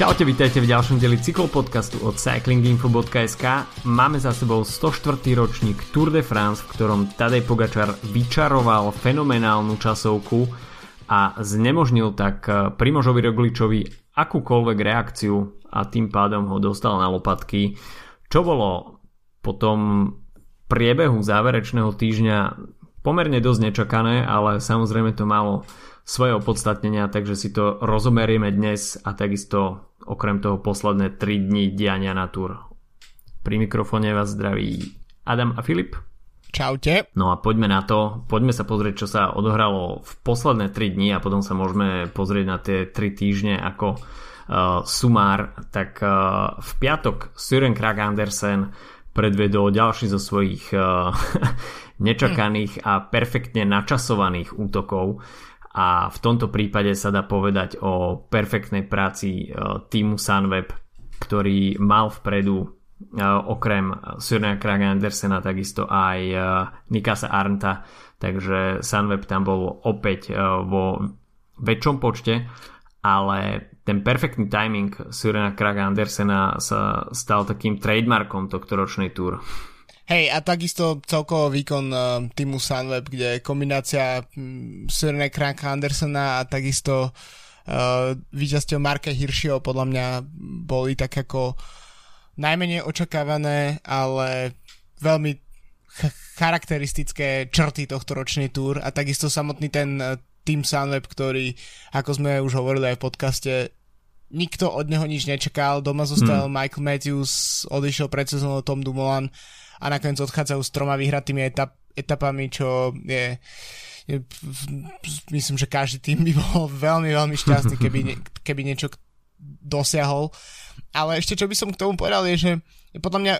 Čaute, vítajte v ďalšom deli cyklopodcastu od cyclinginfo.sk. Máme za sebou 104. ročník Tour de France, v ktorom Tadej Pogačar vyčaroval fenomenálnu časovku a znemožnil tak Primožovi Rogličovi akúkoľvek reakciu a tým pádom ho dostal na lopatky, čo bolo po tom priebehu záverečného týždňa pomerne dosť nečakané, ale samozrejme to malo svoje opodstatnenia, takže si to rozomerieme dnes a takisto okrem toho posledné 3 dní diania na tur. Pri mikrofóne vás zdraví Adam a Filip. Čaute. No a poďme na to, poďme sa pozrieť, čo sa odohralo v posledné 3 dní a potom sa môžeme pozrieť na tie 3 týždne ako uh, sumár. Tak uh, v piatok Søren Krag Andersen predvedol ďalší zo svojich uh, nečakaných a perfektne načasovaných útokov a v tomto prípade sa dá povedať o perfektnej práci e, týmu Sunweb, ktorý mal vpredu e, okrem Surnea Kraga Andersena takisto aj e, Nikasa Arnta, takže Sunweb tam bol opäť vo väčšom počte, ale ten perfektný timing Surnea Kraga Andersena sa stal takým trademarkom tohto ročnej túr. Hej, a takisto celkový výkon uh, týmu Sunweb, kde kombinácia um, Sirne Kranka Andersona a takisto uh, víťazstiev Marka Hiršieho podľa mňa boli tak ako najmenej očakávané, ale veľmi ch- charakteristické črty tohto ročnej túr. A takisto samotný ten uh, tým Sunweb, ktorý, ako sme už hovorili aj v podcaste, nikto od neho nič nečakal, doma zostal hmm. Michael Matthews, odišiel pred sezónou Tom Dumoulin a nakoniec odchádzajú s troma vyhratými etap, etapami, čo je, je myslím, že každý tým by bol veľmi, veľmi šťastný, keby, ne, keby niečo dosiahol. Ale ešte čo by som k tomu povedal je, že podľa mňa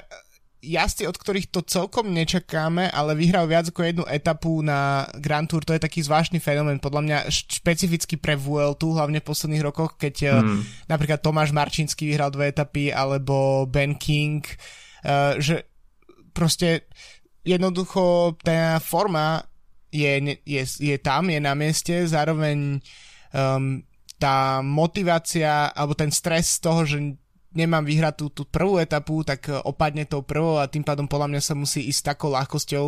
jazdci, od ktorých to celkom nečakáme, ale vyhral viac ako jednu etapu na Grand Tour, to je taký zvláštny fenomén, podľa mňa špecificky pre Vueltu, hlavne v posledných rokoch, keď mm. napríklad Tomáš Marčínsky vyhral dve etapy, alebo Ben King, uh, že proste jednoducho tá forma je, je, je tam, je na mieste, zároveň um, tá motivácia alebo ten stres z toho, že nemám vyhrať tú, tú prvú etapu, tak opadne tou prvou a tým pádom podľa mňa sa musí ísť takou ľahkosťou.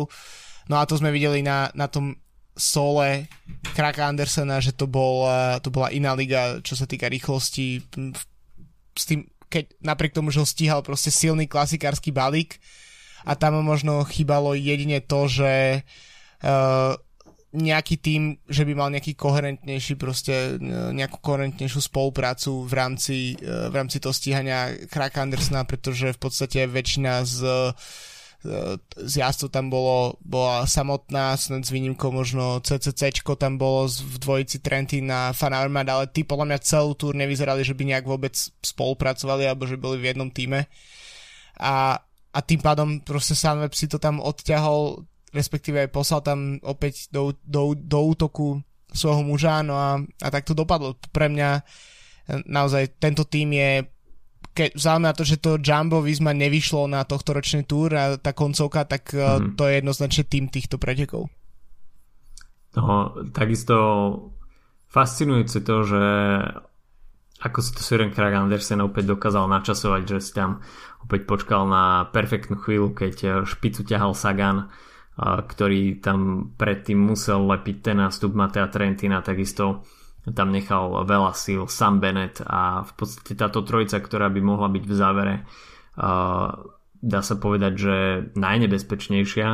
No a to sme videli na, na tom sole Kraka Andersena, že to, bol, to bola iná liga, čo sa týka rýchlosti. S tým, keď napriek tomu, že ho stíhal proste silný klasikársky balík, a tam možno chýbalo jedine to, že uh, nejaký tým, že by mal nejaký koherentnejší proste e, nejakú koherentnejšiu spoluprácu v rámci, uh, v rámci toho stíhania Kraka Andersona, pretože v podstate väčšina z z jazdcov tam bolo, bola samotná, snad s výnimkou možno CCC tam bolo v dvojici Trenty na Fanavermad, ale tí podľa mňa celú túr nevyzerali, že by nejak vôbec spolupracovali alebo že boli v jednom týme. A a tým pádom proste Sunweb si to tam odťahol, respektíve poslal tam opäť do, do, do útoku svojho muža, no a, a tak to dopadlo. Pre mňa e, naozaj tento tým je keď vzhľadom na to, že to Jumbo Visma nevyšlo na tohto ročný túr a tá koncovka, tak mm-hmm. to je jednoznačne tým týchto pretekov. No, takisto fascinujúce to, že ako si to Søren Krag Andersen opäť dokázal načasovať, že si tam opäť počkal na perfektnú chvíľu, keď eh, špicu ťahal Sagan, eh, ktorý tam predtým musel lepiť ten nástup Matea Trentina, takisto tam nechal veľa síl Sam Bennett a v podstate táto trojica, ktorá by mohla byť v závere, eh, dá sa povedať, že najnebezpečnejšia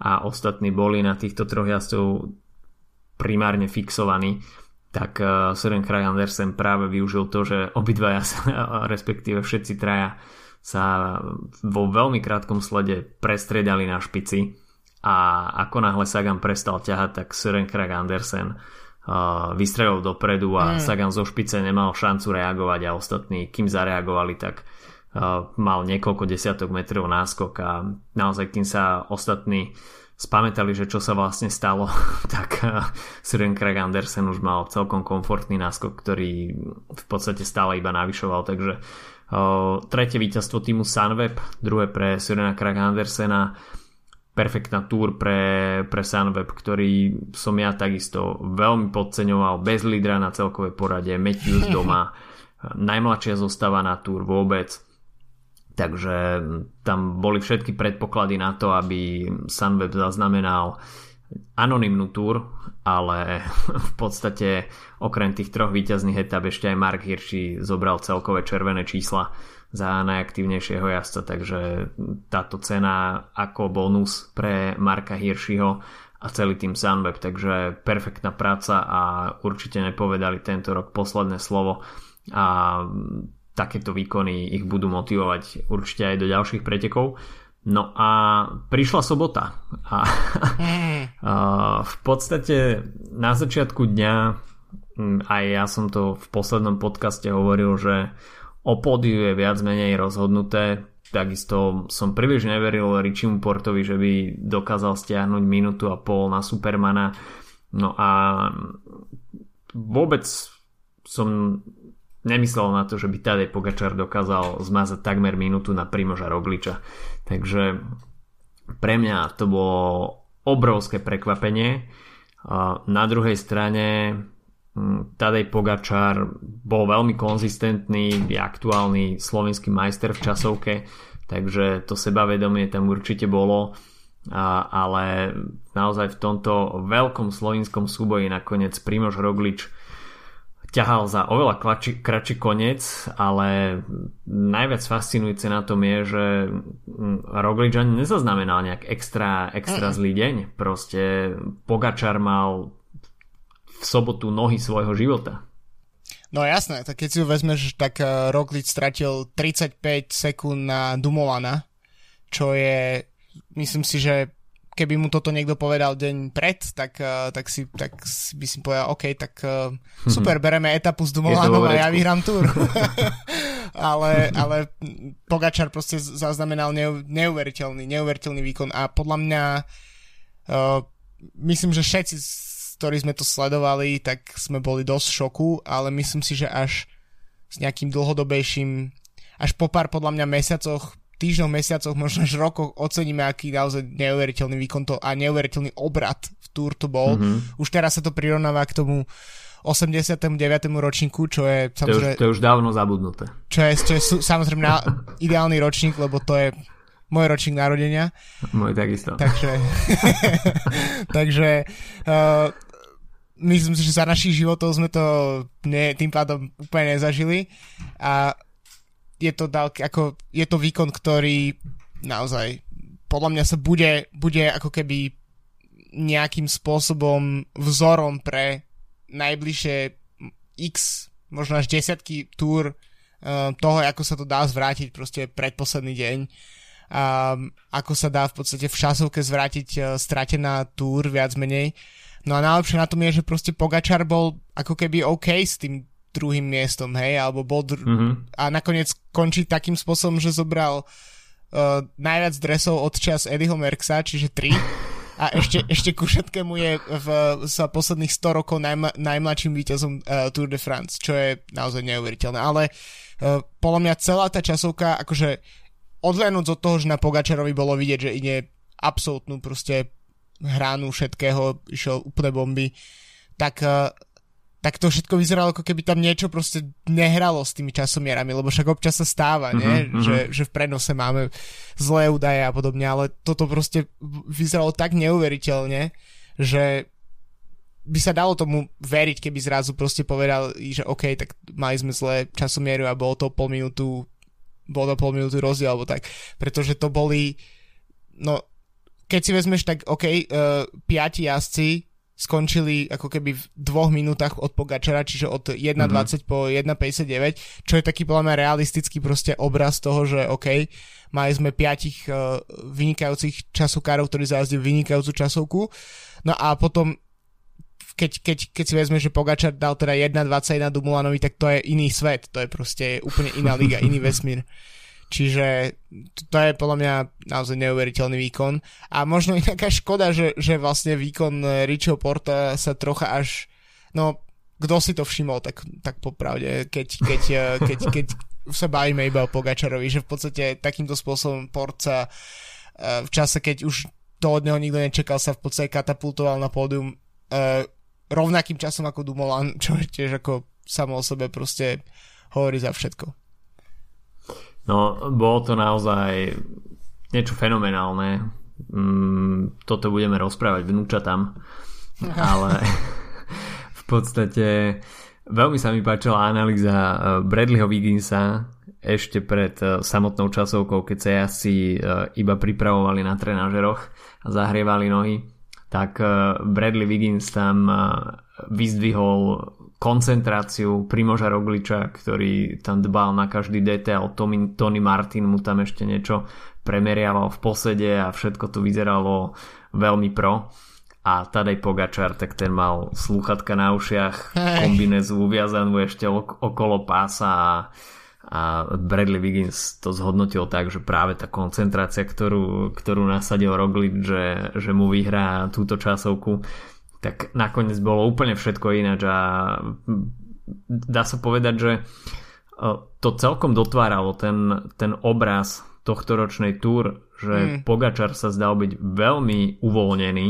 a ostatní boli na týchto troch jazdcov primárne fixovaní tak Søren Krag Andersen práve využil to, že obidvaja, respektíve všetci traja sa vo veľmi krátkom slede prestriedali na špici a ako náhle Sagan prestal ťahať, tak Søren Krag Andersen uh, vystrelil dopredu a mm. Sagan zo špice nemal šancu reagovať a ostatní, kým zareagovali, tak uh, mal niekoľko desiatok metrov náskok a naozaj kým sa ostatní spamätali, že čo sa vlastne stalo, tak uh, Søren Krag Andersen už mal celkom komfortný náskok, ktorý v podstate stále iba navyšoval, takže tretie víťazstvo týmu Sunweb, druhé pre Sirena Krag Andersena, perfektná túr pre, pre Sunweb, ktorý som ja takisto veľmi podceňoval, bez lídra na celkovej porade, Matthews doma, najmladšia zostáva na túr vôbec. Takže tam boli všetky predpoklady na to, aby Sunweb zaznamenal anonymnú túr, ale v podstate okrem tých troch výťazných etap ešte aj Mark Hirschi zobral celkové červené čísla za najaktívnejšieho jazdca, takže táto cena ako bonus pre Marka Hirschiho a celý tým Sunweb, takže perfektná práca a určite nepovedali tento rok posledné slovo a takéto výkony ich budú motivovať určite aj do ďalších pretekov. No a prišla sobota a, a v podstate na začiatku dňa aj ja som to v poslednom podcaste hovoril, že o pódiu je viac menej rozhodnuté. Takisto som príliš neveril Richimu Portovi, že by dokázal stiahnuť minútu a pol na Supermana. No a vôbec som nemyslel na to, že by Tadej Pogačar dokázal zmazať takmer minútu na Primoža Rogliča. Takže pre mňa to bolo obrovské prekvapenie. Na druhej strane Hm, Tadej Pogačar bol veľmi konzistentný, je aktuálny slovenský majster v časovke, takže to sebavedomie tam určite bolo, a, ale naozaj v tomto veľkom slovinskom súboji nakoniec Primož Roglič ťahal za oveľa kratší, kratší koniec, ale najviac fascinujúce na tom je, že hm, Roglič ani nezaznamenal nejak extra, extra zlý deň. Proste Pogačar mal v sobotu nohy svojho života. No jasné, tak keď si ho vezmeš, tak uh, Roglic stratil 35 sekúnd na Dumolana, čo je, myslím si, že keby mu toto niekto povedal deň pred, tak, uh, tak, si, tak si by si povedal, OK, tak uh, super, bereme etapu s Dumolanom a ja vyhrám túr. ale, ale Pogačar proste zaznamenal neu, neuveriteľný, neuveriteľný výkon a podľa mňa uh, myslím, že všetci ktorí sme to sledovali, tak sme boli dosť v šoku, ale myslím si, že až s nejakým dlhodobejším, až po pár podľa mňa mesiacoch, týždňoch, mesiacoch, možno až rokoch oceníme, aký naozaj neuveriteľný výkon to a neuveriteľný obrad v Tour to bol. Mm-hmm. Už teraz sa to prirovnáva k tomu 89. ročníku, čo je samozrejme... To je už, to je už dávno zabudnuté. Čo je, čo je samozrejme ideálny ročník, lebo to je môj ročník narodenia. Môj takisto. Takže, takže uh, myslím si, že za našich životov sme to ne, tým pádom úplne nezažili a je to, dal, ako, je to výkon, ktorý naozaj podľa mňa sa bude, bude ako keby nejakým spôsobom vzorom pre najbližšie x, možno až desiatky túr uh, toho, ako sa to dá zvrátiť proste predposledný deň um, ako sa dá v podstate v časovke zvrátiť uh, stratená túr viac menej. No a najlepšie na tom je, že proste Pogačar bol ako keby OK s tým druhým miestom, hej, alebo bol dr- mm-hmm. a nakoniec končí takým spôsobom, že zobral uh, najviac dresov od čas Eddieho Merksa, čiže 3 a ešte, ešte ku všetkému je v, za posledných 100 rokov najma, najmladším víťazom uh, Tour de France, čo je naozaj neuveriteľné, ale uh, podľa mňa celá tá časovka, akože odhľadnúť od toho, že na Pogačarovi bolo vidieť, že ide absolútnu proste hránu všetkého, išiel úplne bomby, tak, tak to všetko vyzeralo, ako keby tam niečo proste nehralo s tými časomierami, lebo však občas sa stáva, mm-hmm, Že, že v prenose máme zlé údaje a podobne, ale toto proste vyzeralo tak neuveriteľne, že by sa dalo tomu veriť, keby zrazu proste povedal, že OK, tak mali sme zlé časomieru a bolo to pol minútu bol na pol minúty rozdiel, alebo tak. Pretože to boli, no, keď si vezmeš, tak OK, uh, piati jazdci skončili ako keby v dvoch minútach od Pogačara, čiže od 1.20 mm-hmm. po 1.59, čo je taký podľa mňa realistický proste obraz toho, že OK, mali sme piatich uh, vynikajúcich časokárov, ktorí zajazdili vynikajúcu časovku, no a potom keď, keď, keď si vezme, že Pogačar dal teda 1.21 Dumulanovi, tak to je iný svet, to je proste úplne iná liga, iný vesmír. Čiže to je podľa mňa naozaj neuveriteľný výkon. A možno i taká škoda, že, že vlastne výkon Richieho Porta sa trocha až... No, kto si to všimol, tak, tak popravde, keď, keď, keď, keď sa bavíme iba o Pogačarovi, že v podstate takýmto spôsobom Port sa v čase, keď už to od neho nikto nečakal, sa v podstate katapultoval na pódium rovnakým časom ako Dumoulin, čo je tiež ako samo o sebe proste hovorí za všetko. No, bolo to naozaj niečo fenomenálne. Mm, toto budeme rozprávať vnúčatám. Ale v podstate veľmi sa mi páčila analýza eh, Bradleyho Wigginsa ešte pred eh, samotnou časovkou, keď sa jazdci eh, iba pripravovali na trenažeroch a zahrievali nohy, tak Bradley Wiggins tam vyzdvihol koncentráciu Primoža Rogliča, ktorý tam dbal na každý detail. Tony, Tony Martin mu tam ešte niečo premeriaval v posede a všetko to vyzeralo veľmi pro. A Tadej Pogačar, tak ten mal slúchatka na ušiach, kombinezu uviazanú ešte okolo pása a, a Bradley Wiggins to zhodnotil tak, že práve tá koncentrácia, ktorú, ktorú nasadil Roglič, že, že mu vyhrá túto časovku, tak nakoniec bolo úplne všetko ináč a dá sa povedať, že to celkom dotváralo ten, ten obraz tohto ročnej túr, že mm. Pogačar sa zdal byť veľmi uvoľnený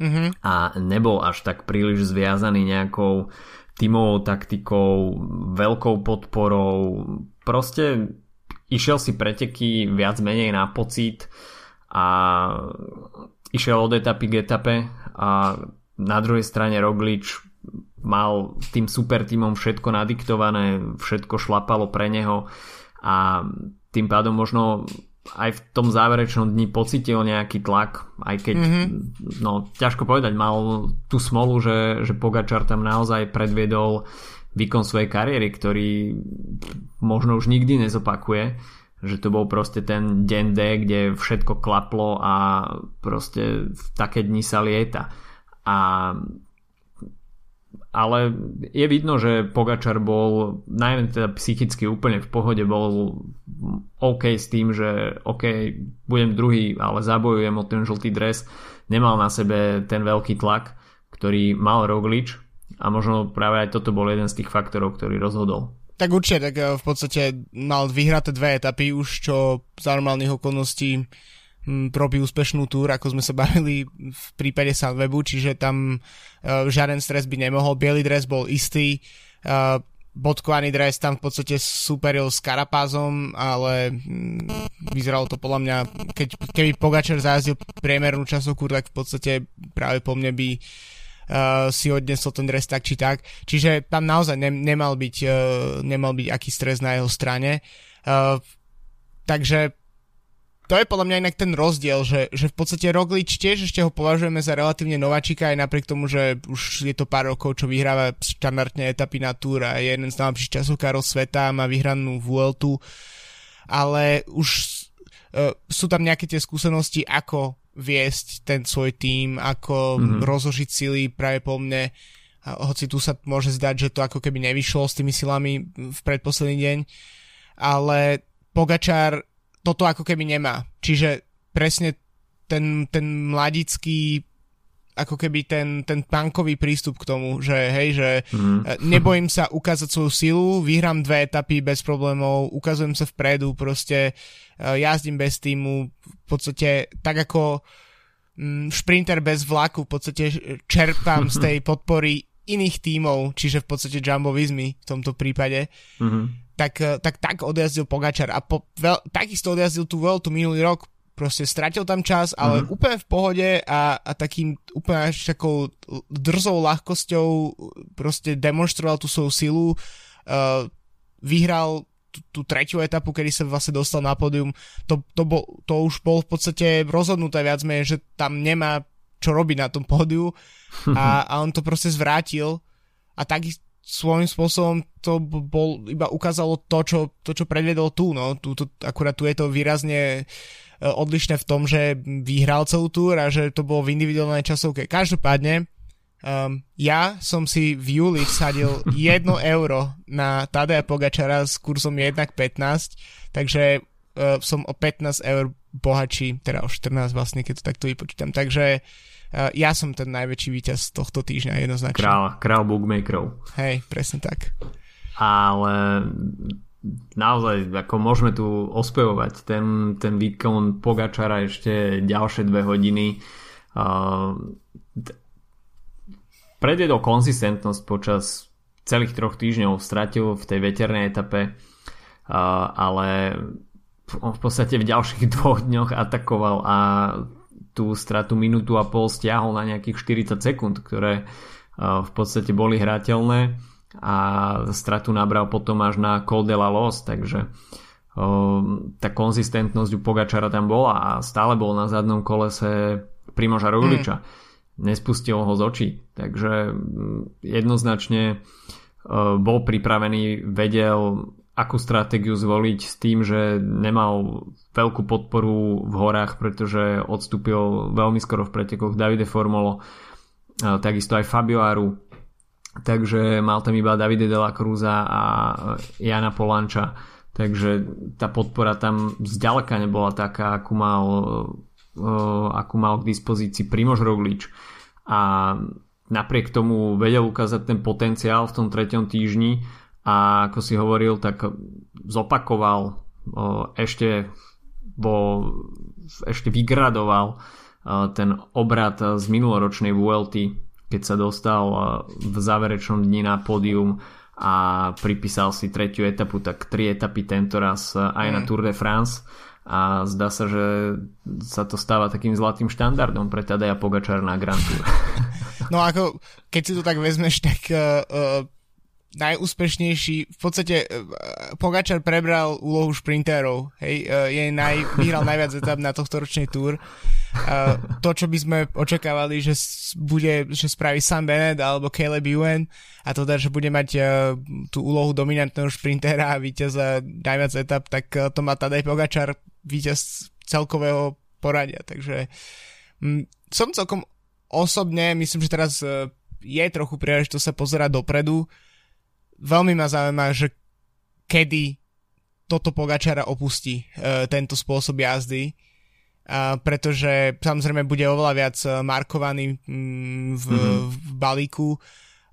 mm-hmm. a nebol až tak príliš zviazaný nejakou tímovou taktikou, veľkou podporou. Proste išiel si preteky viac menej na pocit a išiel od etapy k etape a na druhej strane Roglič mal tým super týmom všetko nadiktované, všetko šlapalo pre neho a tým pádom možno aj v tom záverečnom dni pocitil nejaký tlak, aj keď, mm-hmm. no ťažko povedať, mal tú smolu, že, že Pogačar tam naozaj predviedol výkon svojej kariéry, ktorý možno už nikdy nezopakuje, že to bol proste ten deň D, kde všetko klaplo a proste v také dni sa lieta. A ale je vidno, že Pogačar bol najmä teda psychicky úplne v pohode, bol OK s tým, že OK, budem druhý, ale zabojujem o ten žltý dres. Nemal na sebe ten veľký tlak, ktorý mal Roglič a možno práve aj toto bol jeden z tých faktorov, ktorý rozhodol. Tak určite, tak eh, v podstate mal vyhraté dve etapy už, čo za normálnych okolností robí úspešnú túr, ako sme sa bavili v prípade Sunwebu, čiže tam uh, žiaden stres by nemohol. Bielý dres bol istý, uh, bodkovaný dres tam v podstate superil s Karapázom, ale vyzeralo to podľa mňa, keď, keby Pogačer zajazdil priemernú časovku, tak v podstate práve po mne by uh, si odnesol ten dres tak či tak. Čiže tam naozaj ne, nemal, byť, uh, nemal byť aký stres na jeho strane. Uh, takže to je podľa mňa inak ten rozdiel, že, že v podstate Roglič tiež ešte ho považujeme za relatívne nováčika aj napriek tomu, že už je to pár rokov, čo vyhráva štandardne etapy na túr a je jeden z najlepších časovkárov sveta, má vyhranú Vueltu, ale už uh, sú tam nejaké tie skúsenosti, ako viesť ten svoj tým, ako mm-hmm. rozložiť sily práve po mne. A hoci tu sa môže zdať, že to ako keby nevyšlo s tými silami v predposledný deň, ale Pogačár toto ako keby nemá. Čiže presne ten, ten mladický ako keby ten, ten punkový prístup k tomu, že hej, že mm. nebojím sa ukázať svoju silu, vyhrám dve etapy bez problémov, ukazujem sa vpredu, proste uh, jazdím bez týmu, v podstate tak ako um, šprinter bez vlaku, v podstate čerpám z tej podpory iných tímov, čiže v podstate Jumbo Vismy v tomto prípade. Mm-hmm tak, eh, tak, tak odjazdil Pogačar a po, veľ, takisto odjazdil tú Vueltu minulý rok, proste stratil tam čas, ale mm-hmm. úplne v pohode a, a takým úplne až takou drzou ľahkosťou proste demonstroval tú svoju silu, uh, vyhral tú, tú tretiu etapu, kedy sa vlastne dostal na pódium, to, to, bol, to už bol v podstate rozhodnuté viac menej, že tam nemá čo robiť na tom pódiu a, a on to proste zvrátil a takisto svojím spôsobom to bol, iba ukázalo to, čo, to, čo predvedol tu, no. Tu, tu, akurát tu je to výrazne e, odlišné v tom, že vyhral celú túr a že to bolo v individuálnej časovke. Každopádne, um, ja som si v júli vsadil 1 euro na Tadeja Pogačara s kurzom 1 15, takže uh, som o 15 eur bohatší, teda o 14 vlastne, keď to takto vypočítam. Takže uh, ja som ten najväčší víťaz tohto týždňa jednoznačne. Král, král bookmakerov. Hej, presne tak. Ale naozaj, ako môžeme tu ospevovať ten, ten výkon Pogačara ešte ďalšie dve hodiny. Uh, predviedol konzistentnosť počas celých troch týždňov stratil v tej veternej etape, ale v podstate v ďalších dvoch dňoch atakoval a tú stratu minútu a pol stiahol na nejakých 40 sekúnd, ktoré v podstate boli hrateľné a stratu nabral potom až na Col de la Los, takže tá konzistentnosť u Pogačara tam bola a stále bol na zadnom kolese Primoža Rogliča. Mm. Nespustil ho z očí, takže jednoznačne bol pripravený, vedel akú stratégiu zvoliť s tým, že nemal veľkú podporu v horách, pretože odstúpil veľmi skoro v pretekoch Davide Formolo, takisto aj Fabio takže mal tam iba Davide de la Cruza a Jana Polanča, takže tá podpora tam zďaleka nebola taká, akú mal, akú mal k dispozícii Primož Roglič. A napriek tomu vedel ukázať ten potenciál v tom treťom týždni a ako si hovoril, tak zopakoval ešte vo, ešte vygradoval ten obrad z minuloročnej VLT, keď sa dostal v záverečnom dni na pódium a pripísal si tretiu etapu, tak tri etapy tento raz aj mm. na Tour de France a zdá sa, že sa to stáva takým zlatým štandardom pre Tadeja Pogačar na Grand Tour. No ako, keď si to tak vezmeš, tak uh, najúspešnejší, v podstate uh, Pogačar prebral úlohu šprintérov, hej, uh, je naj, vyhral najviac etap na tohto ročnej túr. Uh, to, čo by sme očakávali, že bude, že spraví Sam Bennett alebo Caleb Ewan a to teda, že bude mať tú úlohu dominantného šprintéra a víťaza najviac etap, tak to má Tadej Pogačar víťaz celkového poradia, takže um, som celkom osobne, myslím, že teraz je trochu príležitosť sa pozerať dopredu, veľmi ma zaujíma, že kedy toto Pogačara opustí uh, tento spôsob jazdy, uh, pretože samozrejme bude oveľa viac e, markovaný um, v, mm-hmm. v balíku,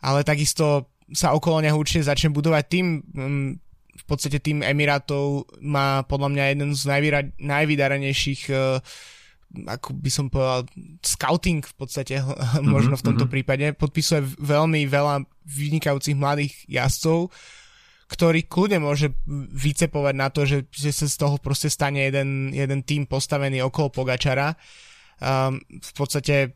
ale takisto sa okolo neho určite začne budovať tým, um, v podstate tým Emirátov má podľa mňa jeden z najvyra- najvydaranejších uh, ako by som povedal, scouting v podstate mm-hmm, možno v tomto mm-hmm. prípade. Podpisuje veľmi veľa vynikajúcich mladých jazdcov, ktorý kľudne môže vycepovať na to, že, že sa z toho proste stane jeden, jeden tým postavený okolo Pogačara. Um, v podstate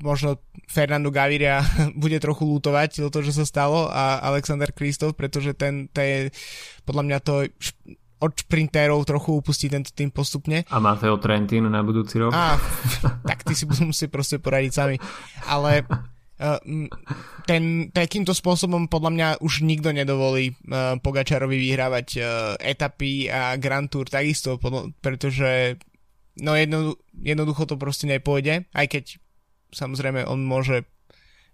možno Fernando Gaviria bude trochu lútovať to, že sa stalo a Alexander Kristof, pretože ten, to je podľa mňa to od šprintérov trochu upustí tento tým postupne. A Mateo Trentin na budúci rok? Á, tak ty si musieť proste poradiť sami. Ale uh, ten, takýmto spôsobom podľa mňa už nikto nedovolí uh, Pogačarovi vyhrávať uh, etapy a Grand Tour takisto, podľa, pretože no jedno, jednoducho to proste nepôjde, aj keď samozrejme on môže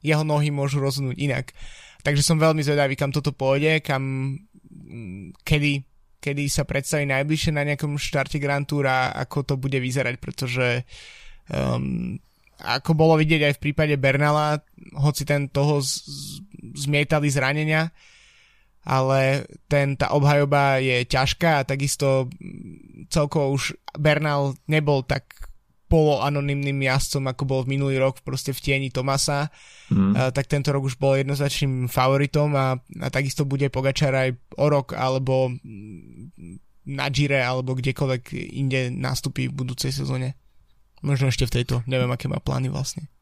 jeho nohy môžu rozhodnúť inak. Takže som veľmi zvedavý, kam toto pôjde, kam kedy kedy sa predstaví najbližšie na nejakom štarte Grand Tour a ako to bude vyzerať, pretože um, ako bolo vidieť aj v prípade Bernala, hoci ten toho z, zmietali zranenia, ale ten, tá obhajoba je ťažká a takisto celkovo už Bernal nebol tak poloanonymným jazdcom, ako bol v minulý rok proste v tieni Tomasa, mm. tak tento rok už bol jednoznačným favoritom a, a takisto bude Pogačar aj o rok alebo na Gire alebo kdekoľvek inde nastupí v budúcej sezóne. Možno ešte v tejto, neviem aké má plány vlastne.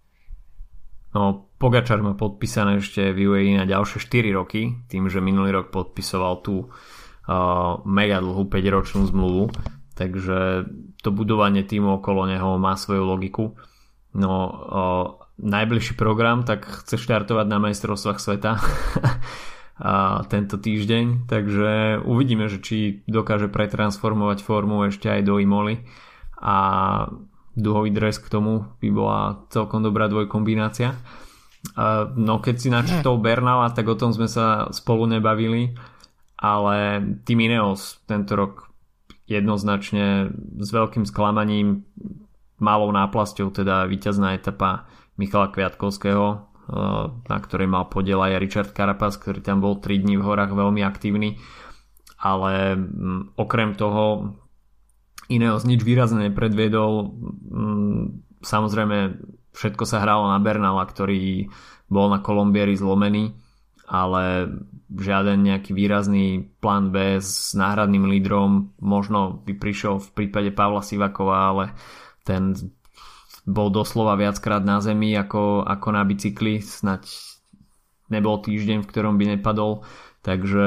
No, Pogačar má podpísané ešte v UAE na ďalšie 4 roky, tým, že minulý rok podpisoval tú uh, mega dlhú 5-ročnú zmluvu, takže to budovanie týmu okolo neho má svoju logiku. No, o, najbližší program, tak chce štartovať na majstrovstvách sveta a tento týždeň, takže uvidíme, že či dokáže pretransformovať formu ešte aj do Imoli a duhový dres k tomu by bola celkom dobrá dvojkombinácia. No keď si načítol Bernala, tak o tom sme sa spolu nebavili, ale Team Ineos tento rok jednoznačne s veľkým sklamaním malou náplasťou teda víťazná etapa Michala Kviatkovského eh, na ktorej mal podiel aj Richard Carapaz, ktorý tam bol 3 dní v horách veľmi aktívny. Ale mm, okrem toho Ineos nič výrazne nepredviedol mm, samozrejme všetko sa hralo na Bernala, ktorý bol na Kolombieri zlomený ale žiaden nejaký výrazný plán B s náhradným lídrom možno by prišiel v prípade Pavla Sivakova, ale ten bol doslova viackrát na zemi ako, ako na bicykli, snať nebol týždeň, v ktorom by nepadol, takže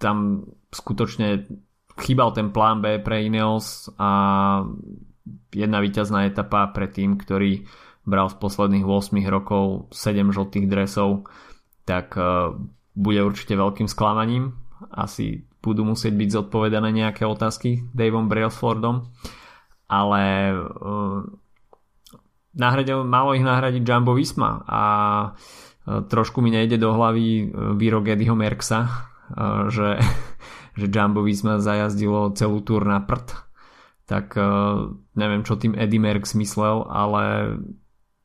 tam skutočne chýbal ten plán B pre Ineos a jedna víťazná etapa pre tým, ktorý bral z posledných 8 rokov 7 žltých dresov tak uh, bude určite veľkým sklamaním. Asi budú musieť byť zodpovedané nejaké otázky Davom Brailsfordom, ale uh, nahradil, malo ich nahradiť Jumbo Visma a uh, trošku mi nejde do hlavy výrok Eddieho Merksa, že, že Jumbo Visma zajazdilo celú túr na prd tak neviem čo tým Eddie Merckx myslel, ale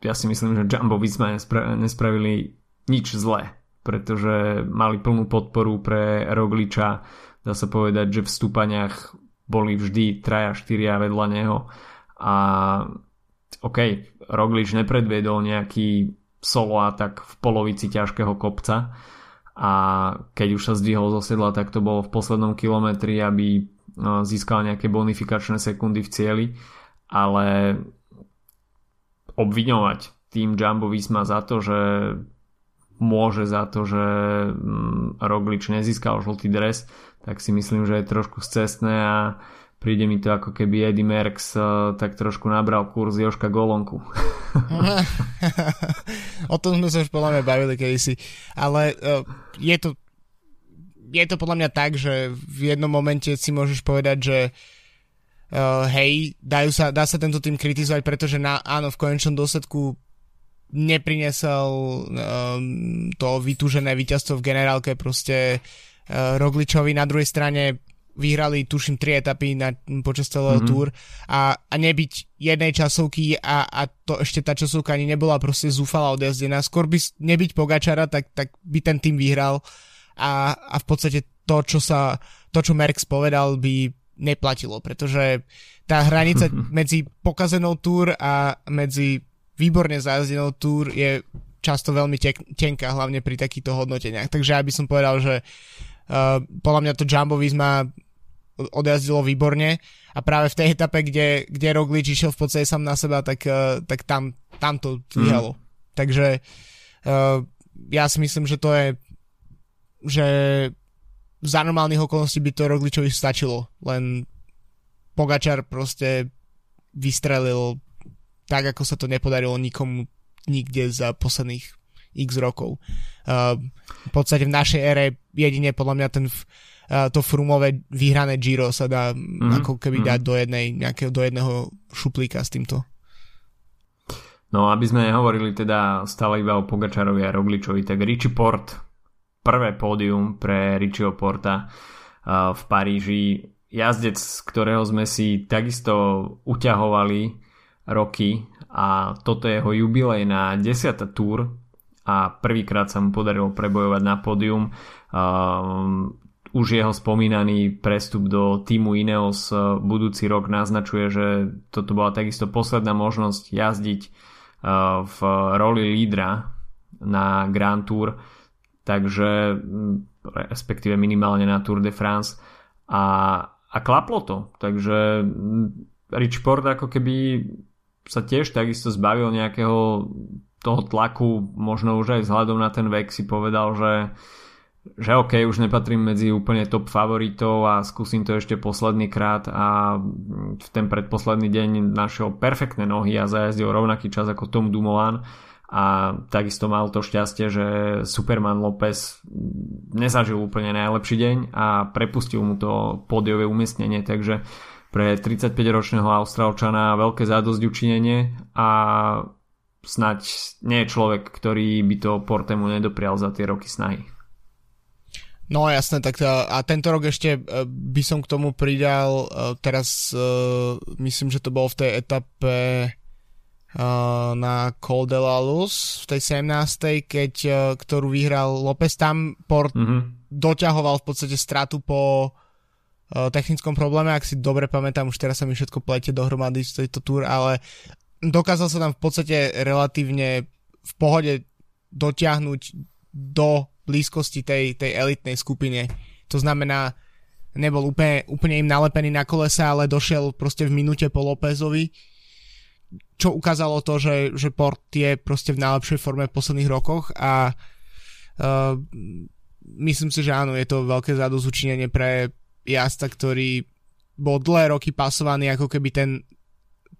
ja si myslím, že Jumbo Visma nespra- nespravili nič zlé, pretože mali plnú podporu pre Rogliča. Dá sa povedať, že v stúpaniach boli vždy traja, štyria vedľa neho. A OK, Roglič nepredviedol nejaký solo atak v polovici ťažkého kopca. A keď už sa zdvihol zo sedla, tak to bolo v poslednom kilometri, aby no, získal nejaké bonifikačné sekundy v cieli, ale obviňovať tým Jumbo Visma za to, že môže za to, že mm, Roglič nezískal žltý dres, tak si myslím, že je trošku scestné a príde mi to ako keby Eddie Merckx uh, tak trošku nabral kurz Joška Golonku. o tom sme sa už podľa mňa bavili kedysi, ale uh, je to je to podľa mňa tak, že v jednom momente si môžeš povedať, že uh, hej, dajú sa, dá sa tento tým kritizovať, pretože na, áno, v konečnom dôsledku neprinesol um, to vytúžené víťazstvo v generálke proste uh, Rogličovi. Na druhej strane vyhrali tuším tri etapy na, počas celého mm-hmm. túr a, a nebyť jednej časovky a, a to ešte tá časovka ani nebola proste zúfala odjazdená. Skôr by nebyť Pogačara, tak, tak by ten tým vyhral a, a v podstate to, čo sa, to, čo Merckx povedal, by neplatilo, pretože tá hranica medzi pokazenou túr a medzi výborne zajazdenou túr je často veľmi tek- tenká, hlavne pri takýchto hodnoteniach. Takže ja by som povedal, že uh, podľa mňa to Jumbo Visma odjazdilo výborne a práve v tej etape, kde, kde Roglič išiel v podstate sám na seba, tak, uh, tak tam, tam to vyhalo. Mm. Takže uh, ja si myslím, že to je že za normálnych okolností by to Rogličovi stačilo, len Pogačar proste vystrelil tak ako sa to nepodarilo nikomu nikde za posledných x rokov. Uh, v podstate v našej ére jedine podľa mňa ten uh, to frumové vyhrané Giro sa dá mm-hmm. ako keby mm-hmm. dať do, jednej, nejakého, do jedného šuplíka s týmto. No aby sme nehovorili teda stále iba o Pogačarovi a Rogličovi, tak Richie Port, prvé pódium pre Richieho Porta uh, v Paríži, jazdec, ktorého sme si takisto uťahovali roky a toto je jeho jubilej na 10. túr a prvýkrát sa mu podarilo prebojovať na pódium. Uh, už jeho spomínaný prestup do týmu Ineos uh, budúci rok naznačuje, že toto bola takisto posledná možnosť jazdiť uh, v roli lídra na Grand Tour, takže respektíve minimálne na Tour de France a, a klaplo to, takže Rich Port ako keby sa tiež takisto zbavil nejakého toho tlaku, možno už aj vzhľadom na ten vek si povedal, že že OK, už nepatrím medzi úplne top favoritov a skúsim to ešte posledný krát a v ten predposledný deň našiel perfektné nohy a zajazdil rovnaký čas ako Tom Dumoulin a takisto mal to šťastie, že Superman Lopez nezažil úplne najlepší deň a prepustil mu to pódiové umiestnenie, takže pre 35-ročného Austrálčana veľké zádosť učinenie a snať nie je človek, ktorý by to Portemu nedoprial za tie roky snahy. No jasné, tak a, a tento rok ešte e, by som k tomu pridal, e, teraz uh, myslím, že to bolo v tej etape uh, na Col de la Luz v tej 17. keď, uh, ktorú vyhral López, tam Port mm-hmm. doťahoval v podstate stratu po technickom probléme, ak si dobre pamätám, už teraz sa mi všetko plete dohromady z tejto túr, ale dokázal sa tam v podstate relatívne v pohode dotiahnuť do blízkosti tej, tej elitnej skupine. To znamená, nebol úplne, úplne im nalepený na kolesa, ale došiel proste v minúte po Lópezovi, čo ukázalo to, že, že Port je proste v najlepšej forme v posledných rokoch a uh, myslím si, že áno, je to veľké zadozučinenie pre jazda, ktorý bol dlhé roky pasovaný ako keby ten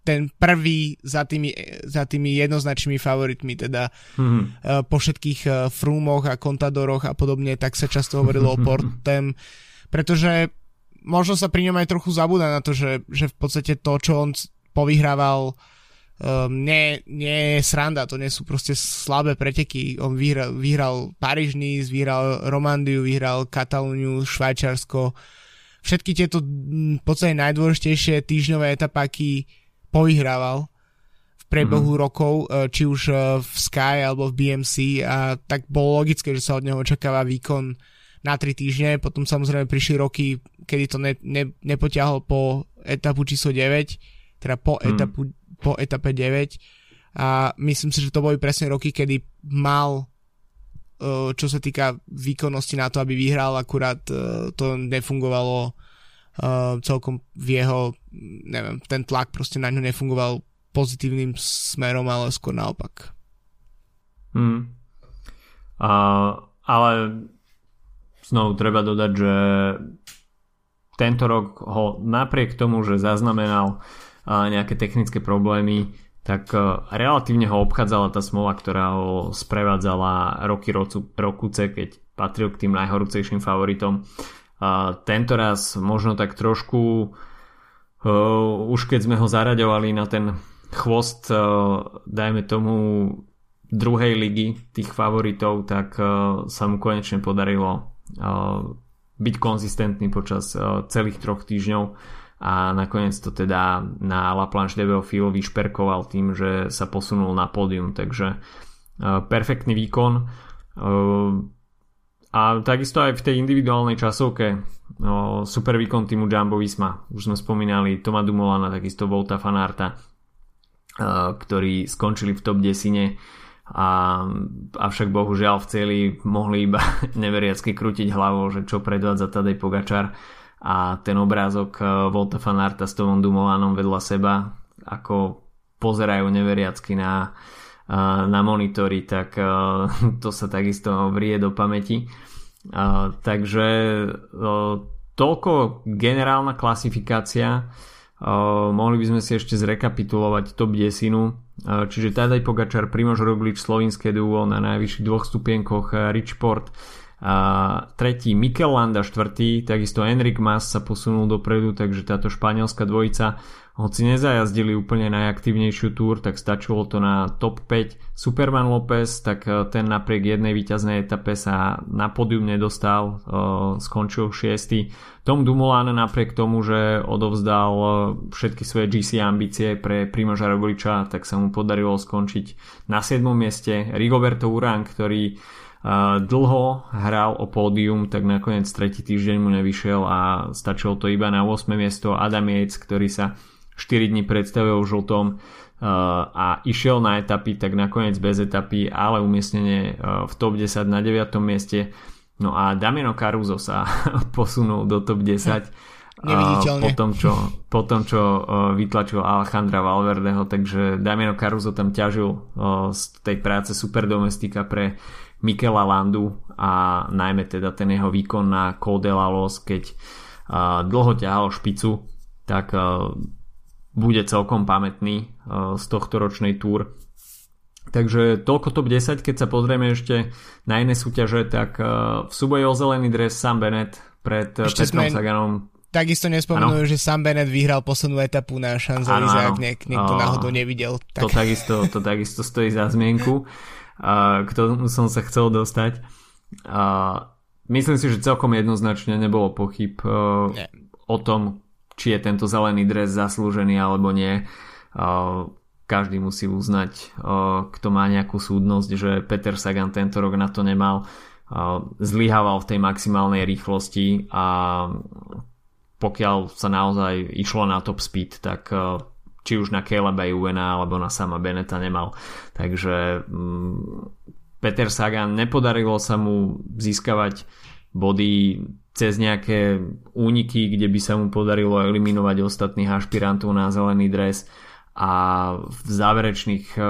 ten prvý za tými, za tými jednoznačnými favoritmi, teda mm-hmm. po všetkých uh, frúmoch a kontadoroch a podobne, tak sa často hovorilo o Portem, pretože možno sa pri ňom aj trochu zabúda na to, že, že v podstate to, čo on povyhrával um, nie, nie je sranda, to nie sú proste slabé preteky. On vyhral, vyhral Paríž Nice, vyhral Romandiu, vyhral Katalúniu, Švajčarsko. Všetky tieto v podstate najdôležitejšie týždňové etapáky povyhrával v priebehu mm-hmm. rokov, e, či už e, v Sky alebo v BMC a tak bolo logické, že sa od neho očakáva výkon na 3 týždne, potom samozrejme prišli roky, kedy to ne, ne, nepotiahol po etapu číslo 9, teda po, mm. etapu, po etape 9 a myslím si, že to boli presne roky, kedy mal čo sa týka výkonnosti na to, aby vyhral, akurát to nefungovalo uh, celkom v jeho, neviem, ten tlak proste na ňu nefungoval pozitívnym smerom, ale skôr naopak. Hmm. A, ale znovu treba dodať, že tento rok ho napriek tomu, že zaznamenal nejaké technické problémy, tak uh, relatívne ho obchádzala tá smola, ktorá ho sprevádzala roky roku, rokuce, keď patril k tým najhorúcejším favoritom. Tento raz možno tak trošku uh, už keď sme ho zaraďovali na ten chvost uh, dajme tomu druhej ligy tých favoritov, tak sa mu konečne podarilo byť konzistentný počas celých troch týždňov a nakoniec to teda na La Planche de Belfil vyšperkoval tým, že sa posunul na pódium, takže uh, perfektný výkon. Uh, a takisto aj v tej individuálnej časovke no, super výkon týmu Jumbo Visma. Už sme spomínali Toma Dumolana, takisto Volta Fanarta, ktorí skončili v top 10 a, avšak bohužiaľ v celi mohli iba neveriacky krútiť hlavou, že čo predvádza Tadej Pogačar a ten obrázok Volta Fanarta s Tomom Dumolanom vedľa seba ako pozerajú neveriacky na uh, na monitory, tak to sa takisto vrie do pamäti. Takže toľko generálna klasifikácia. Mohli by sme si ešte zrekapitulovať top 10. Čiže Tadej Pogačar, Primož Roglič, slovinské duo na najvyšších dvoch stupienkoch Richport, tretí Mikel Landa, štvrtý, takisto Enrik Mas sa posunul dopredu, takže táto španielská dvojica hoci nezajazdili úplne najaktívnejšiu túr, tak stačilo to na top 5. Superman Lopez, tak e, ten napriek jednej výťaznej etape sa na podium nedostal, e, skončil 6. Tom Dumoulin napriek tomu, že odovzdal e, všetky svoje GC ambície pre Primoža Rogliča, tak sa mu podarilo skončiť na 7. mieste. Rigoberto Urán, ktorý dlho hral o pódium, tak nakoniec tretí týždeň mu nevyšiel a stačilo to iba na 8. miesto Adam Yates, ktorý sa 4 dní predstavil v žltom uh, a išiel na etapy, tak nakoniec bez etapy, ale umiestnenie uh, v top 10 na 9. mieste. No a Damiano Caruso sa posunul do top 10 uh, po tom, čo, po tom, čo vytlačil Alejandra Valverdeho, takže Damiano Caruso tam ťažil z tej práce super domestika pre Mikela Landu a najmä teda ten jeho výkon na Col de la Los, keď dlho ťahal špicu, tak bude celkom pamätný z tohto ročnej túr. Takže toľko top 10, keď sa pozrieme ešte na iné súťaže, tak v súboji o zelený dres Sam Bennett pred uh, ešte Petrom sme... Saganom Takisto nespomenul, že Sam Bennett vyhral poslednú etapu na Champs-Élysées, ak niek- niekto uh, náhodou nevidel. Tak... To, takisto, to takisto stojí za zmienku, k tomu som sa chcel dostať. Uh, myslím si, že celkom jednoznačne nebolo pochyb uh, o tom, či je tento zelený dres zaslúžený alebo nie. Každý musí uznať, kto má nejakú súdnosť, že Peter Sagan tento rok na to nemal. Zlyhával v tej maximálnej rýchlosti a pokiaľ sa naozaj išlo na top speed, tak či už na Caleba Juvena alebo na sama Beneta nemal. Takže mm, Peter Sagan nepodarilo sa mu získavať body cez nejaké úniky, kde by sa mu podarilo eliminovať ostatných ašpirantov na zelený dres a v záverečných, eh,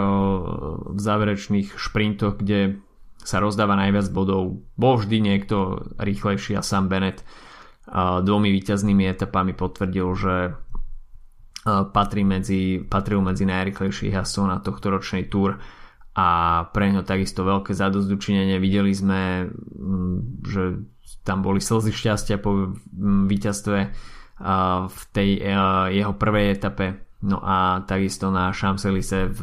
v záverečných šprintoch, kde sa rozdáva najviac bodov, bol vždy niekto rýchlejší a Sam Bennett eh, dvomi víťaznými etapami potvrdil, že patrí medzi, patril medzi najrychlejších jazdcov na tohto ročnej túr. A pre ňo takisto veľké zadozdučinenie. Videli sme, mm, že tam boli slzy šťastia po mm, víťazstve v tej jeho prvej etape. No a takisto na Champs-Élysées v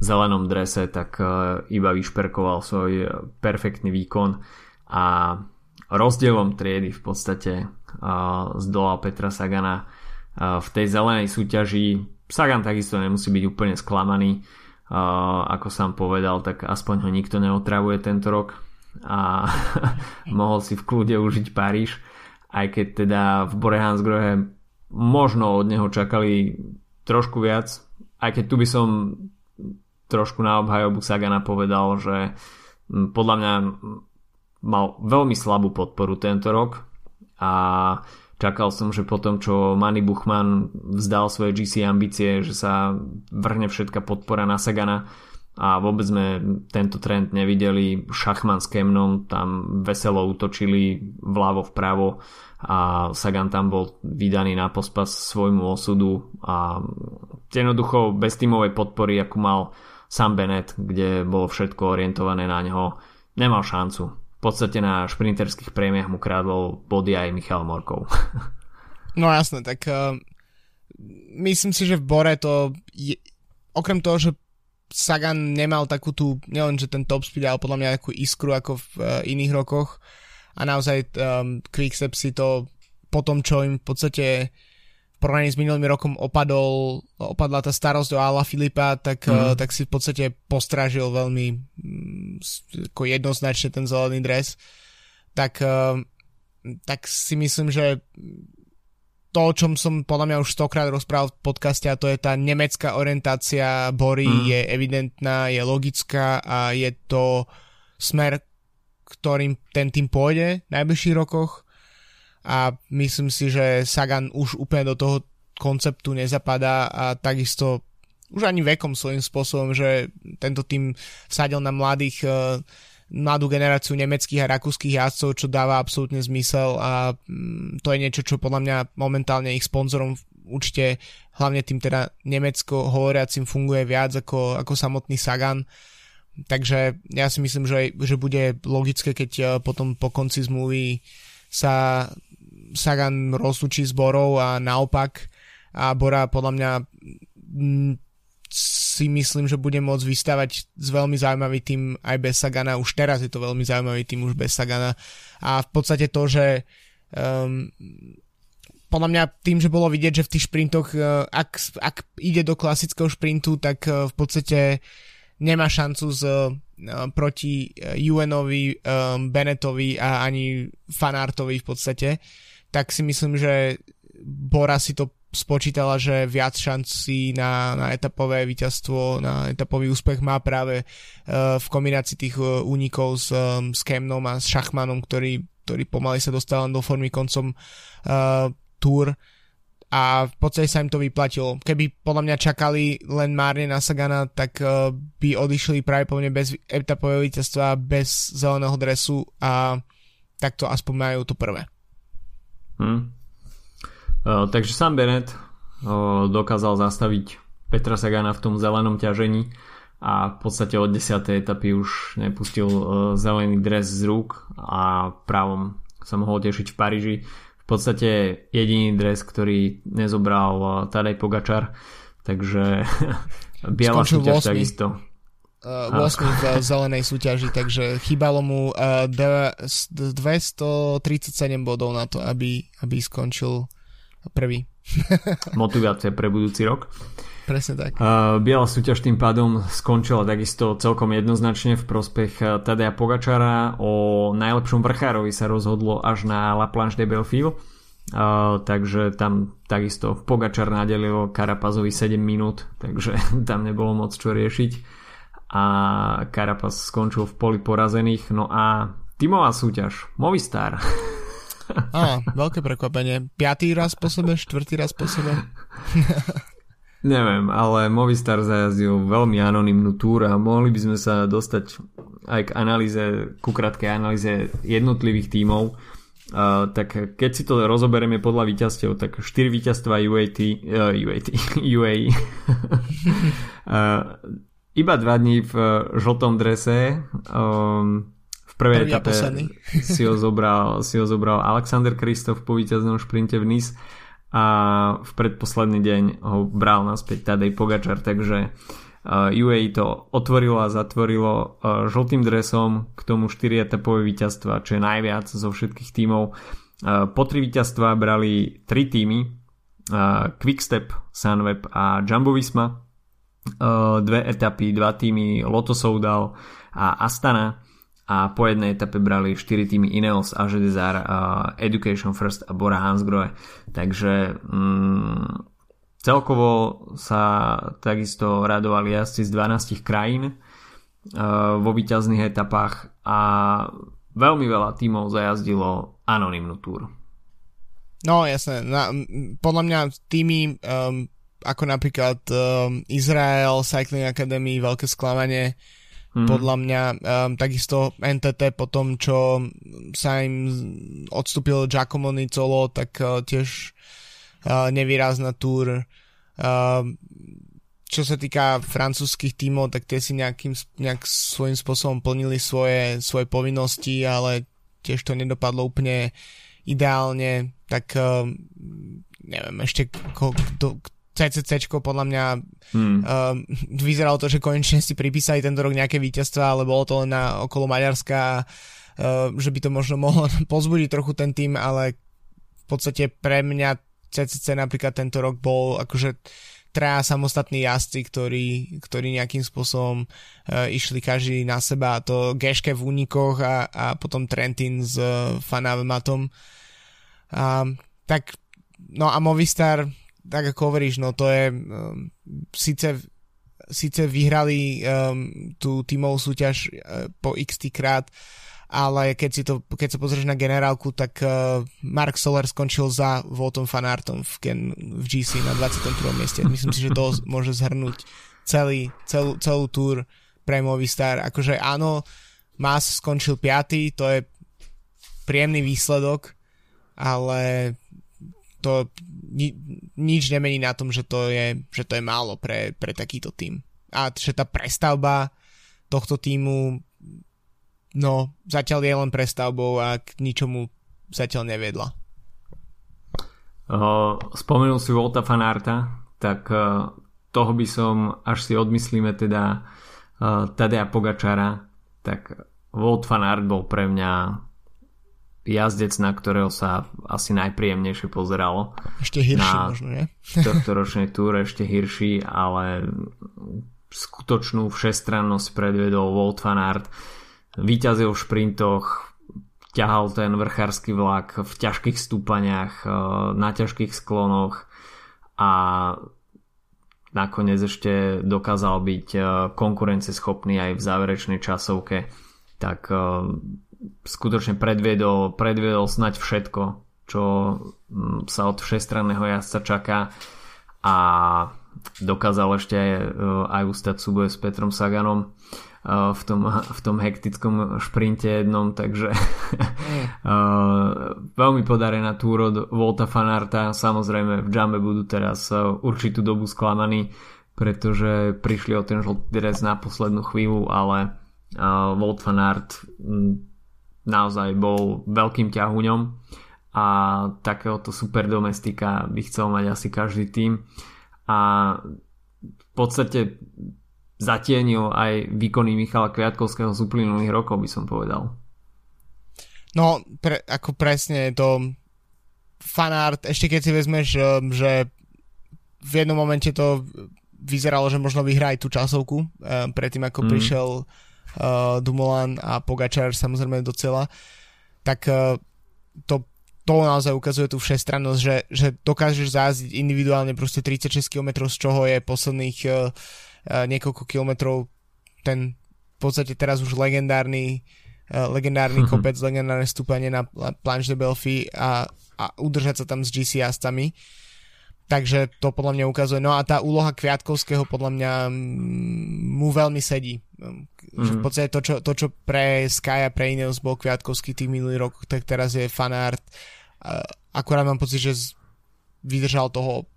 zelenom drese tak e, iba vyšperkoval svoj perfektný výkon. A rozdielom triedy v podstate e, zdolal Petra Sagana e, v tej zelenej súťaži. Sagan takisto nemusí byť úplne sklamaný, ako sám povedal, tak aspoň ho nikto neotravuje tento rok. A mohol si v kľude užiť Paríž, aj keď teda v Borehansgrohe možno od neho čakali trošku viac, aj keď tu by som trošku na obhajobu Sagana povedal, že podľa mňa mal veľmi slabú podporu tento rok. A čakal som, že potom čo Manny Buchman vzdal svoje GC ambície, že sa vrhne všetka podpora na Sagana a vôbec sme tento trend nevideli. Šachman s Kemnom tam veselo útočili vľavo vpravo a Sagan tam bol vydaný na pospas svojmu osudu a jednoducho bez tímovej podpory, ako mal Sam Bennett, kde bolo všetko orientované na neho, nemal šancu. V podstate na šprinterských prémiách mu krádol body aj Michal Morkov. no jasné, tak uh, myslím si, že v Bore to je, okrem toho, že Sagan nemal takú tú, nielen že ten top speed, ale podľa mňa takú iskru ako v uh, iných rokoch, a naozaj um, Quickstep si to po tom, čo im v podstate porovnaní s minulým rokom opadol, opadla tá starosť do Ala Filipa, tak, mm. tak si v podstate postražil veľmi um, ako jednoznačne ten zelený dres. Tak, uh, tak si myslím, že to, o čom som podľa mňa už stokrát rozprával v podcaste a to je tá nemecká orientácia Bory mm. je evidentná, je logická a je to smer, ktorým ten tým pôjde v najbližších rokoch a myslím si, že Sagan už úplne do toho konceptu nezapadá a takisto už ani vekom svojím spôsobom, že tento tým vsadil na mladých uh, mladú generáciu nemeckých a rakúskych jazdcov, čo dáva absolútne zmysel a mm, to je niečo, čo podľa mňa momentálne ich sponzorom určite hlavne tým teda nemecko hovoriacim funguje viac ako, ako samotný Sagan. Takže ja si myslím, že, že bude logické, keď eh, potom po konci zmluvy sa Sagan rozlučí s Borou a naopak a Bora podľa mňa mm, si myslím, že bude môcť vystávať s veľmi zaujímavý tým aj bez Sagana. Už teraz je to veľmi zaujímavý tým už bez Sagana. A v podstate to, že um, podľa mňa tým, že bolo vidieť, že v tých šprintoch, uh, ak, ak ide do klasického šprintu, tak uh, v podstate uh, nemá šancu z, uh, proti UNovi, um, Bennettovi a ani Fanartovi v podstate, tak si myslím, že Bora si to spočítala, že viac šancí na, na etapové víťazstvo, na etapový úspech má práve uh, v kombinácii tých uh, únikov s, um, s Kemnom a s Šachmanom, ktorý, ktorý pomaly sa dostal do formy koncom uh, túr a v podstate sa im to vyplatilo. Keby podľa mňa čakali len márne na Sagana, tak uh, by odišli mne bez etapového víťazstva, bez zeleného dresu a takto aspoň majú to prvé. Hmm. Uh, takže Sam Bennett uh, dokázal zastaviť Petra Sagana v tom zelenom ťažení a v podstate od 10. etapy už nepustil uh, zelený dres z rúk a právom sa mohol tešiť v Paríži v podstate jediný dres, ktorý nezobral Tadej Pogačar, takže biela Skončil súťaž 8. takisto. Uh, 8 v zelenej súťaži, takže chýbalo mu uh, 237 bodov na to, aby, aby skončil prvý. Motivácia pre budúci rok. Presne tak. Uh, Biela súťaž tým pádom skončila takisto celkom jednoznačne v prospech uh, Tadeja Pogačara. O najlepšom vrchárovi sa rozhodlo až na La Planche de Belfil. Uh, takže tam takisto Pogačar nadelil Karapazovi 7 minút, takže tam nebolo moc čo riešiť. A Carapaz skončil v poli porazených. No a Timová súťaž, Movistar. Á, veľké prekvapenie. Piatý raz po sebe, štvrtý raz po sebe. Neviem, ale Movistar zajazdil veľmi anonimnú túr a mohli by sme sa dostať aj k analýze, ku krátkej analýze jednotlivých tímov. Uh, tak keď si to rozoberieme podľa víťazstiev, tak 4 víťazstva UAT, uh, UAT, UAE. uh, iba 2 dní v žltom drese. Um, v prvej etape si ho, zobral, si ho zobral Alexander Kristof po víťaznom šprinte v Nice a v predposledný deň ho bral naspäť Tadej Pogačar, takže uh, UAE to otvorilo a zatvorilo uh, žltým dresom, k tomu 4 etapové víťazstva, čo je najviac zo všetkých tímov. Po 3 víťazstva brali 3 týmy, Quickstep, Sunweb a Jumbo Visma. Dve etapy, dva týmy Lotto Soudal a Astana a po jednej etape brali 4 týmy Ineos, Age Desar, Education First a Bora Hansgrohe. Takže um, celkovo sa takisto radovali jazdci z 12 krajín uh, vo výťazných etapách a veľmi veľa tímov zajazdilo anonimnú túr. No jasné, na, podľa mňa týmy um, ako napríklad um, Izrael Cycling Academy, veľké sklamanie, Mm-hmm. Podľa mňa um, takisto NTT po tom, čo sa im odstúpil Giacomo Nicolo, tak uh, tiež uh, nevýrazná túr. Uh, čo sa týka francúzských tímov, tak tie si nejakým, nejak svojím spôsobom plnili svoje, svoje povinnosti, ale tiež to nedopadlo úplne ideálne, tak uh, neviem ešte, ko, kto, CCC podľa mňa hmm. uh, vyzeralo to, že konečne si pripísali tento rok nejaké víťazstva, ale bolo to len na okolo Maďarska, uh, že by to možno mohlo pozbudiť trochu ten tým, ale v podstate pre mňa CCC napríklad tento rok bol akože traja samostatní jazdci, ktorí, ktorí nejakým spôsobom uh, išli každý na seba, a to Geške v únikoch a, a potom Trentin s uh, Fanavematom. Uh, tak, no a Movistar tak ako hovoríš, no to je um, síce síce vyhrali um, tú tímovú súťaž uh, po x krát, ale keď, si to, keď sa pozrieš na generálku, tak uh, Mark Soler skončil za Voltom Fanartom v, Ken, v GC na 22. mieste. Myslím si, že to môže zhrnúť celý, celú, celú túr pre Movistar. Akože áno, Mas skončil 5. to je príjemný výsledok, ale to ni, nič nemení na tom, že to je, že to je málo pre, pre takýto tým. A že tá prestavba tohto týmu no, zatiaľ je len prestavbou a k ničomu zatiaľ nevedla. Spomenul si Volta Fanarta, tak uh, toho by som, až si odmyslíme teda uh, Tadea Pogačara, tak Volt Fanart bol pre mňa jazdec, na ktorého sa asi najpríjemnejšie pozeralo. Ešte hirší na možno, nie? tohto ročnej túre ešte hirší, ale skutočnú všestrannosť predvedol Wout van Aert. Vyťazil v šprintoch, ťahal ten vrchársky vlak v ťažkých stúpaniach, e, na ťažkých sklonoch a nakoniec ešte dokázal byť e, konkurenceschopný aj v záverečnej časovke. Tak e, skutočne predviedol, predviedol snať všetko, čo mm, sa od všestranného jazdca čaká a dokázal ešte aj, e, aj ustať súboje s Petrom Saganom e, v tom, v tom hektickom šprinte jednom, takže. E, veľmi podarená túr od Volta Fanarta, samozrejme v Jambe budú teraz určitú dobu sklamaní, pretože prišli o ten žltý dres na poslednú chvíľu, ale Volt Fanart naozaj bol veľkým ťahuňom a takéhoto super domestika by chcel mať asi každý tým a v podstate zatienil aj výkony Michala Kviatkovského z uplynulých rokov by som povedal. No, pre, ako presne to fanart, ešte keď si vezmeš, že v jednom momente to vyzeralo, že možno vyhrá aj tú časovku, eh, predtým ako mm. prišiel uh, Dumoulin a Pogačar samozrejme docela, tak uh, to, to naozaj ukazuje tú všestrannosť, že, že dokážeš zázdiť individuálne proste 36 km, z čoho je posledných uh, uh, niekoľko kilometrov ten v podstate teraz už legendárny uh, legendárny mm-hmm. kopec, legendárne stúpanie na Planche de Belfi a, a udržať sa tam s GC jazdcami. Takže to podľa mňa ukazuje. No a tá úloha Kviatkovského podľa mňa mu veľmi sedí. Mm-hmm. V mhm. podstate to čo, to, čo pre Sky a pre Ineos bol Kviatkovský tých minulých rokoch, tak teraz je fanart. Akurát mám pocit, že vydržal toho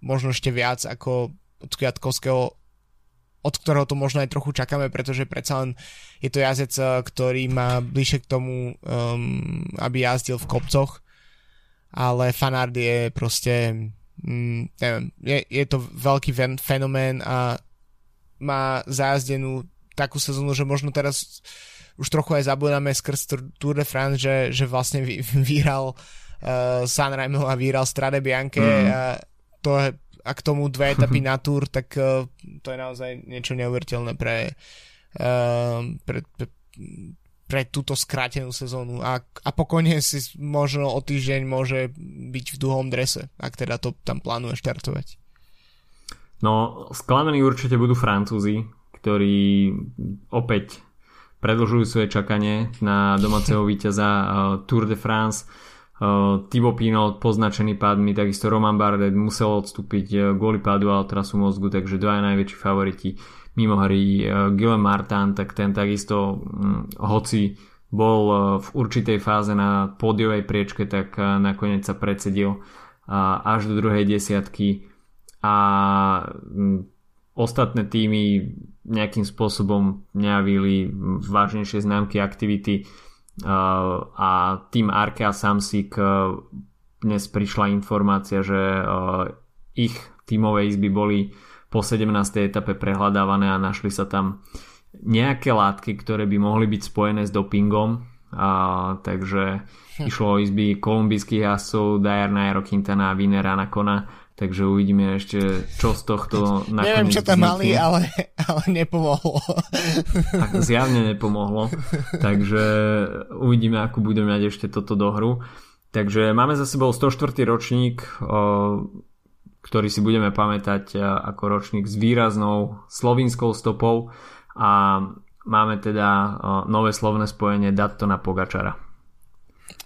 možno ešte viac ako od Kviatkovského od ktorého to možno aj trochu čakáme, pretože predsa len je to jazdec, eh, ktorý má bližšie k tomu, um, aby jazdil v kopcoch, ale Fanard je proste, um, neviem, je, je to veľký ven, fenomén a má zajazdenú takú sezónu, že možno teraz už trochu aj zabudáme skrz Tour de France, že, že vlastne vy, vyhral uh, Sanremo a vyhral Strade Bianche mm. a to je a k tomu dve etapy na túr, tak uh, to je naozaj niečo neuveriteľné pre, uh, pre, pre, pre túto skrátenú sezónu. A, a pokojne si možno o týždeň môže byť v dlhom drese, ak teda to tam plánuje štartovať. No, sklamení určite budú Francúzi, ktorí opäť predlžujú svoje čakanie na domáceho víťaza uh, Tour de France. Uh, Thibaut Pinot poznačený pádmi, takisto Roman Bardet musel odstúpiť uh, kvôli pádu trasu mozgu, takže dva najväčší favoriti mimo hry uh, Guillaume Martin, tak ten takisto um, hoci bol uh, v určitej fáze na pódiovej priečke, tak uh, nakoniec sa predsedil až do druhej desiatky. A um, ostatné týmy nejakým spôsobom nejavili vážnejšie známky aktivity a tým Arkea Samsik dnes prišla informácia, že ich tímové izby boli po 17. etape prehľadávané a našli sa tam nejaké látky, ktoré by mohli byť spojené s dopingom. A, takže hm. išlo o izby kolumbijských jazdcov Dajar Nairo Quintana a Vinera Nakona takže uvidíme ešte, čo z tohto nakoniec Neviem, čo tam mali, ale, ale nepomohlo. Tak zjavne nepomohlo, takže uvidíme, ako budeme mať ešte toto do hru. Takže máme za sebou 104. ročník, ktorý si budeme pamätať ako ročník s výraznou slovinskou stopou a máme teda nové slovné spojenie Dato na Pogačara.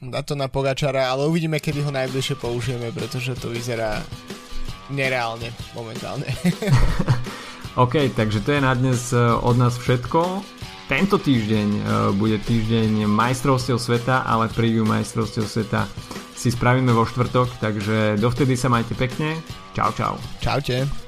Dato na Pogačara, ale uvidíme, kedy ho najbližšie použijeme, pretože to vyzerá nereálne momentálne. OK, takže to je na dnes e, od nás všetko. Tento týždeň e, bude týždeň majstrovstiev sveta, ale preview majstrovstiev sveta si spravíme vo štvrtok, takže dovtedy sa majte pekne. Čau, čau. Čaute.